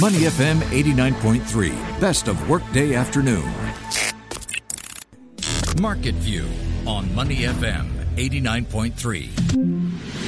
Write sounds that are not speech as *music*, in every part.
Money FM 89.3, best of workday afternoon. Market View on Money FM 89.3.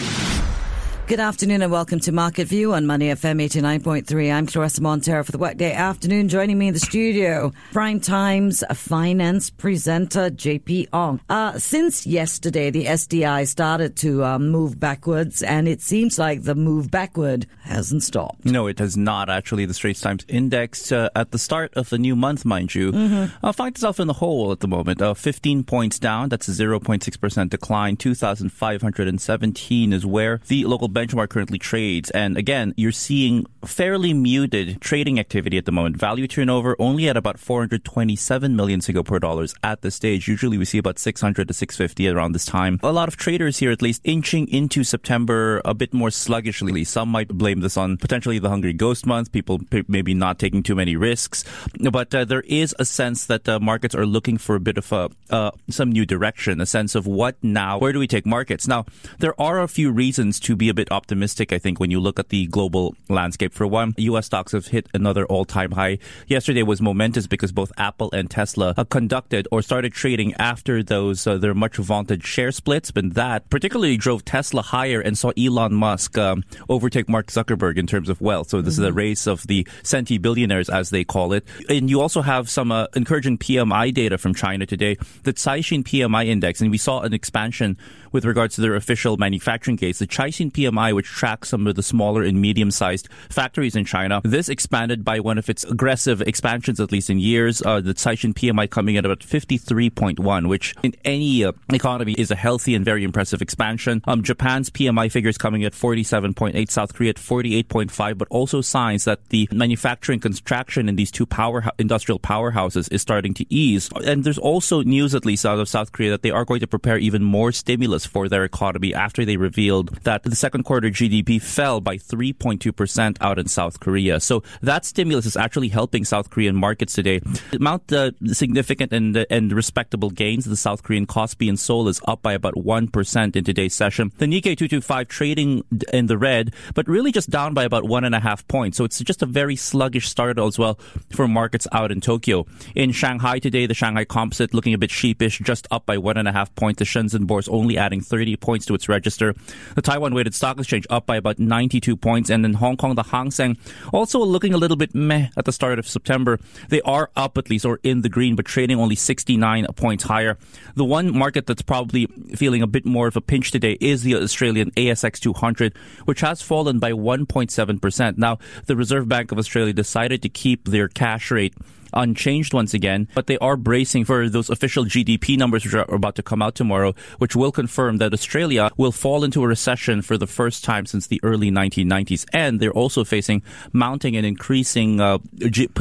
Good afternoon and welcome to Market View on Money FM 89.3. I'm Claressa Monteiro for the Workday Afternoon. Joining me in the studio, Prime Times finance presenter JP Ong. Uh, since yesterday, the STI started to uh, move backwards, and it seems like the move backward hasn't stopped. No, it has not. Actually, the Straits Times Index uh, at the start of the new month, mind you, mm-hmm. Uh, finds itself in the hole at the moment. Uh, 15 points down. That's a 0.6% decline. 2,517 is where the local benchmark currently trades. And again, you're seeing fairly muted trading activity at the moment. Value turnover only at about 427 million Singapore dollars at this stage. Usually we see about 600 to 650 around this time. A lot of traders here, at least, inching into September a bit more sluggishly. Some might blame this on potentially the Hungry Ghost Month, people maybe not taking too many risks. But uh, there is a sense that uh, markets are looking for a bit of a, uh, some new direction, a sense of what now, where do we take markets? Now, there are a few reasons to be a bit bit optimistic, I think, when you look at the global landscape. For one, U.S. stocks have hit another all-time high. Yesterday was momentous because both Apple and Tesla uh, conducted or started trading after those uh, their much vaunted share splits, but that particularly drove Tesla higher and saw Elon Musk um, overtake Mark Zuckerberg in terms of wealth. So this mm-hmm. is a mm-hmm. race of the centi billionaires, as they call it. And you also have some uh, encouraging PMI data from China today. The Caixin PMI index, and we saw an expansion with regards to their official manufacturing case. The Caixin PMI, which tracks some of the smaller and medium-sized factories in China, this expanded by one of its aggressive expansions, at least in years. Uh, the Caixin PMI coming at about 53.1, which in any uh, economy is a healthy and very impressive expansion. Um, Japan's PMI figures coming at 47.8, South Korea at 48.5, but also signs that the manufacturing contraction in these two power industrial powerhouses is starting to ease. And there's also news, at least out of South Korea, that they are going to prepare even more stimulus for their economy after they revealed that the second quarter GDP fell by 3.2% out in South Korea. So that stimulus is actually helping South Korean markets today. The uh, significant and, and respectable gains. The South Korean Kospi and Seoul is up by about 1% in today's session. The Nikkei 225 trading in the red, but really just down by about one and a half points. So it's just a very sluggish start as well for markets out in Tokyo. In Shanghai today, the Shanghai Composite looking a bit sheepish, just up by one and a half points. The Shenzhen Bourse only adding 30 points to its register. The Taiwan weighted stock exchange up by about 92 points. And in Hong Kong, the Hang Seng also looking a little bit meh at the start of September. They are up at least or in the green, but trading only 69 points higher. The one market that's probably feeling a bit more of a pinch today is the Australian ASX 200, which has fallen by 1.7%. Now, the Reserve Bank of Australia decided to keep their cash rate unchanged once again, but they are bracing for those official GDP numbers which are about to come out tomorrow, which will confirm that Australia will fall into a recession for the first time since the early 1990s. And they're also facing mounting and increasing uh,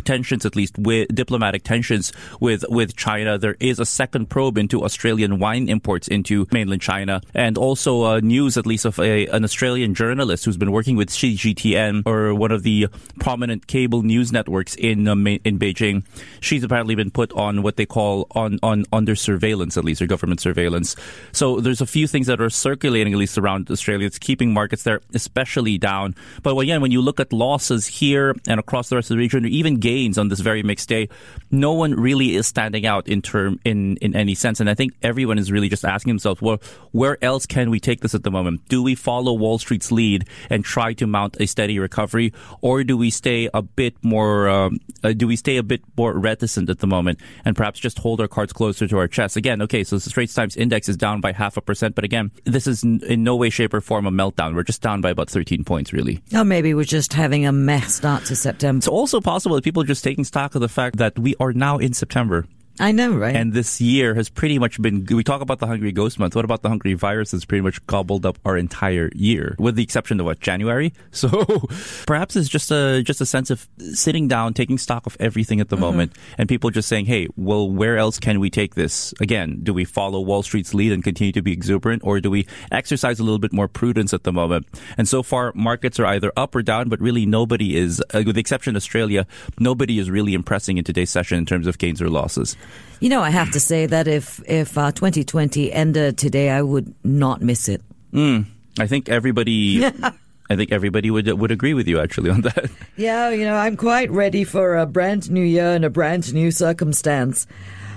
tensions, at least with diplomatic tensions with, with China. There is a second probe into Australian wine imports into mainland China, and also uh, news, at least, of a, an Australian journalist who's been working with CGTN or one of the prominent cable news networks in uh, in Beijing she's apparently been put on what they call on, on under surveillance, at least, or government surveillance. So there's a few things that are circulating, at least around Australia. It's keeping markets there especially down. But again, when you look at losses here and across the rest of the region, or even gains on this very mixed day, no one really is standing out in term in, in any sense. And I think everyone is really just asking themselves, well, where else can we take this at the moment? Do we follow Wall Street's lead and try to mount a steady recovery, or do we stay a bit more? Um, uh, do we stay a bit more reticent at the moment and perhaps just hold our cards closer to our chest. Again, okay, so the Straits Times index is down by half a percent, but again, this is in no way, shape, or form a meltdown. We're just down by about 13 points, really. Or maybe we're just having a mess start to September. It's also possible that people are just taking stock of the fact that we are now in September. I know, right? And this year has pretty much been. We talk about the Hungry Ghost Month. What about the Hungry Virus? That's pretty much gobbled up our entire year, with the exception of what January. *laughs* So perhaps it's just a just a sense of sitting down, taking stock of everything at the mm-hmm. moment, and people just saying, "Hey, well, where else can we take this? Again, do we follow Wall Street's lead and continue to be exuberant, or do we exercise a little bit more prudence at the moment?" And so far, markets are either up or down, but really nobody is, uh, with the exception of Australia, nobody is really impressing in today's session in terms of gains or losses. You know, I have to say that if if uh, 2020 ended today, I would not miss it. Mm, I think everybody. *laughs* I think everybody would would agree with you actually on that. Yeah, you know, I'm quite ready for a brand new year and a brand new circumstance.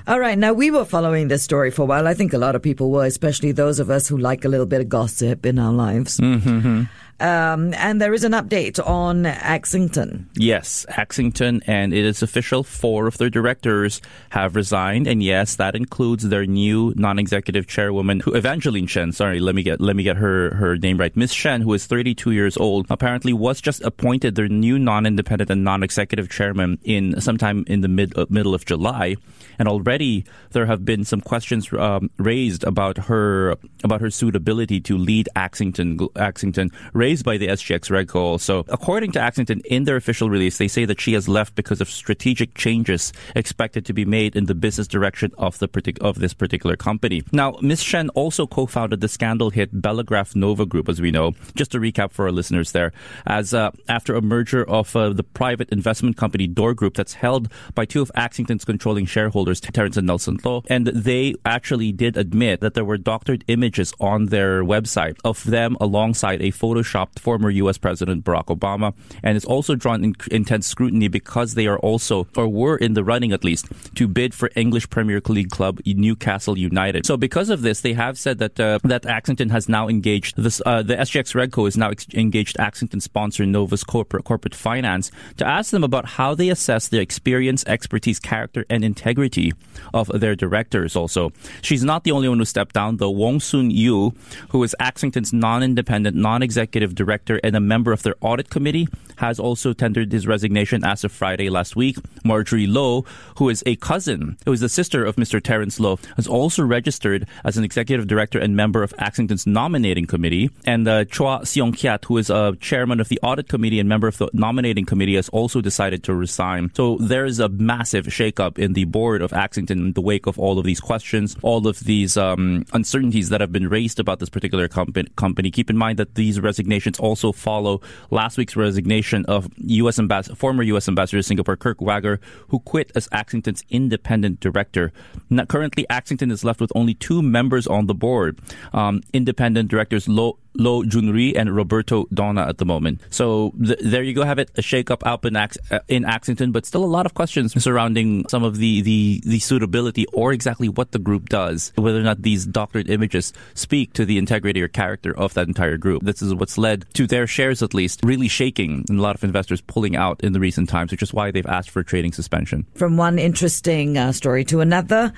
All right, now we were following this story for a while. I think a lot of people were, especially those of us who like a little bit of gossip in our lives. Mm-hmm. Um, and there is an update on Axington. Yes, Axington, and it is official. Four of their directors have resigned, and yes, that includes their new non-executive chairwoman, who, Evangeline Shen. Sorry, let me get let me get her her name right. Miss Shen, who is 32 years old, apparently was just appointed their new non-independent and non-executive chairman in sometime in the mid uh, middle of July, and already there have been some questions um, raised about her about her suitability to lead Axington. Axington raised by the SGX RegCo. So, according to Axington, in their official release, they say that she has left because of strategic changes expected to be made in the business direction of the of this particular company. Now, Ms. Shen also co-founded the scandal hit Bellagraph Nova Group, as we know. Just to recap for our listeners, there, as uh, after a merger of uh, the private investment company Door Group, that's held by two of Axington's controlling shareholders, Terence and Nelson Lo, and they actually did admit that there were doctored images on their website of them alongside a Photoshop former U.S. President Barack Obama, and it's also drawn in intense scrutiny because they are also, or were in the running at least, to bid for English Premier League club Newcastle United. So because of this, they have said that uh, that Axington has now engaged this. Uh, the SGX RegCo is now ex- engaged Axington sponsor Novus Corporate Corporate Finance to ask them about how they assess the experience, expertise, character, and integrity of their directors. Also, she's not the only one who stepped down. Though Wong Soon Yu, who is Axington's non-independent, non-executive executive director and a member of their audit committee, has also tendered his resignation as of Friday last week. Marjorie Lo, who is a cousin, who is the sister of Mr. Terence Lo, has also registered as an executive director and member of Axington's nominating committee. And uh, Chua Seong Kiat, who is a chairman of the audit committee and member of the nominating committee, has also decided to resign. So there is a massive shakeup in the board of Axington in the wake of all of these questions, all of these um, uncertainties that have been raised about this particular company. Keep in mind that these resignations also follow last week's resignation of U.S. Ambassador, former U.S. Ambassador to Singapore Kirk Wagar, who quit as Axington's independent director. Now, currently, Axington is left with only two members on the board. Um, independent directors Lo Lo Junri and Roberto Donna at the moment. So th- there you go, have it a shake up in, Ax- uh, in Axington, but still a lot of questions surrounding some of the, the, the suitability or exactly what the group does, whether or not these doctored images speak to the integrity or character of that entire group. This is what's led to their shares, at least, really shaking and a lot of investors pulling out in the recent times, which is why they've asked for trading suspension. From one interesting uh, story to another,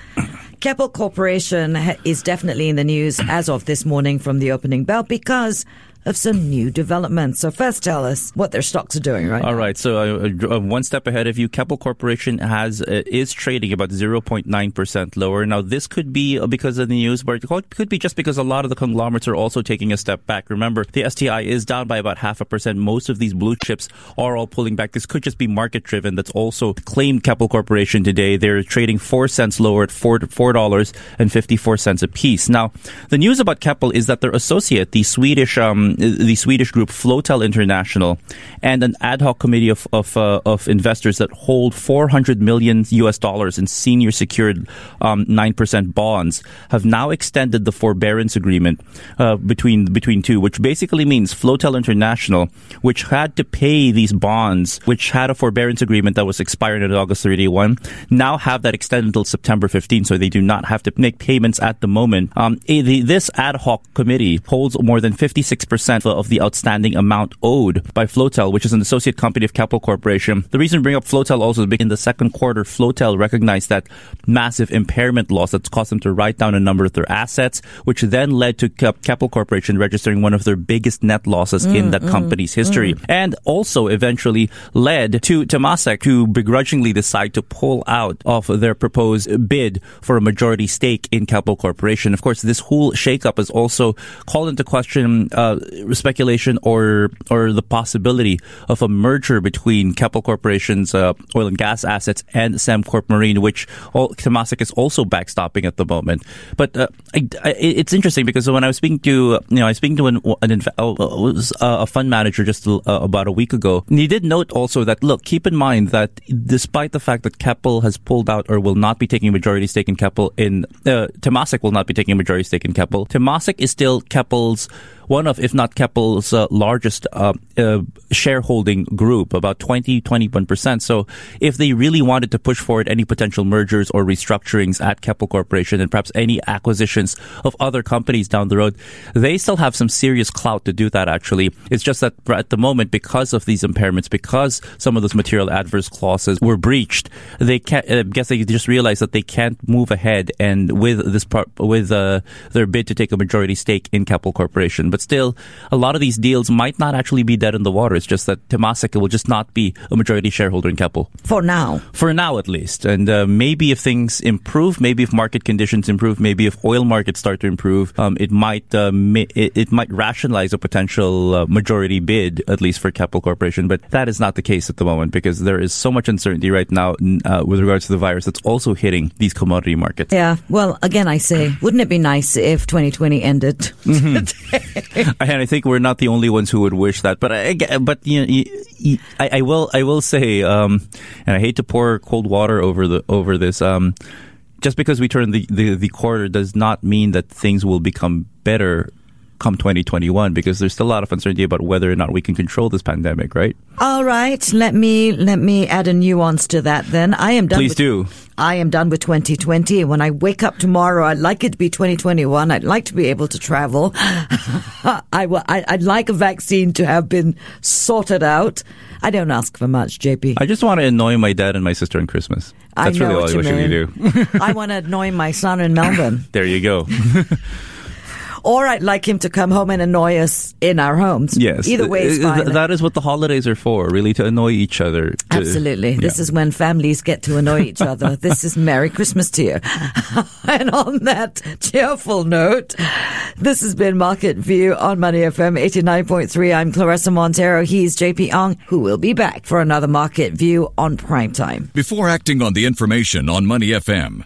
Keppel Corporation is definitely in the news as of this morning from the opening bell because because of some new developments. So first, tell us what their stocks are doing right All now. right. So uh, uh, one step ahead of you, Keppel Corporation has uh, is trading about 0.9 percent lower. Now this could be uh, because of the news, but it could be just because a lot of the conglomerates are also taking a step back. Remember, the STI is down by about half a percent. Most of these blue chips are all pulling back. This could just be market driven. That's also claimed Keppel Corporation today. They're trading four cents lower at four dollars and fifty four cents a piece. Now, the news about Keppel is that their associate, the Swedish um, the Swedish group Floatel International, and an ad hoc committee of of, uh, of investors that hold 400 million U.S. dollars in senior secured um, nine percent bonds have now extended the forbearance agreement uh, between between two, which basically means Floatel International, which had to pay these bonds, which had a forbearance agreement that was expired on August 31, now have that extended until September 15, so they do not have to make payments at the moment. Um, the, this ad hoc committee holds more than 56 percent of the outstanding amount owed by Floatel, which is an associate company of Keppel Corporation. The reason we bring up Floatel also is because in the second quarter, Floatel recognized that massive impairment loss that's caused them to write down a number of their assets, which then led to Keppel Corporation registering one of their biggest net losses mm, in that mm, company's history. Mm. And also eventually led to Temasek to begrudgingly decide to pull out of their proposed bid for a majority stake in Keppel Corporation. Of course, this whole shakeup has also called into question uh, speculation or or the possibility of a merger between Keppel Corporation's uh, oil and gas assets and Sembcorp Marine, which Temasek is also backstopping at the moment. But uh, I, I, it's interesting because when I was speaking to you know I was speaking to an, an uh, was a fund manager just uh, about a week ago, and he did note also that look, keep in mind that despite the fact that Keppel has pulled out or will not be taking a majority stake in Keppel in uh, Temasek will not be taking a majority stake in Keppel. Temasek is still Keppel's one of, if not Keppel's uh, largest uh, uh, shareholding group, about 20, 21%. So if they really wanted to push forward any potential mergers or restructurings at Keppel Corporation and perhaps any acquisitions of other companies down the road, they still have some serious clout to do that actually. It's just that at the moment, because of these impairments, because some of those material adverse clauses were breached, they can't, I guess they just realized that they can't move ahead and with this part, with uh, their bid to take a majority stake in Keppel Corporation. But still, a lot of these deals might not actually be dead in the water. It's just that Temasek will just not be a majority shareholder in Keppel. For now. For now, at least. And uh, maybe if things improve, maybe if market conditions improve, maybe if oil markets start to improve, um, it might uh, it, it, might rationalize a potential uh, majority bid, at least for Keppel Corporation. But that is not the case at the moment because there is so much uncertainty right now uh, with regards to the virus that's also hitting these commodity markets. Yeah. Well, again, I say, wouldn't it be nice if 2020 ended? Mm-hmm. *laughs* *laughs* *laughs* and I think we're not the only ones who would wish that. But I, but you know, I, I will I will say, um, and I hate to pour cold water over the over this. Um, just because we turn the, the, the quarter does not mean that things will become better come 2021 because there's still a lot of uncertainty about whether or not we can control this pandemic, right? All right, let me let me add a nuance to that. Then I am done. Please with, do. I am done with 2020. When I wake up tomorrow, I'd like it to be 2021. I'd like to be able to travel. *laughs* I, I I'd like a vaccine to have been sorted out. I don't ask for much, JP. I just want to annoy my dad and my sister on Christmas. That's really all I wish you do. *laughs* I want to annoy my son in Melbourne. *laughs* there you go. Or I'd like him to come home and annoy us in our homes. Yes. Either way is uh, uh, fine. That is what the holidays are for, really, to annoy each other. To, Absolutely. Yeah. This is when families get to annoy each other. *laughs* this is Merry Christmas to you. *laughs* and on that cheerful note, this has been Market View on Money FM 89.3. I'm Claressa Monteiro. He's JP Ong, who will be back for another Market View on prime time. Before acting on the information on Money FM,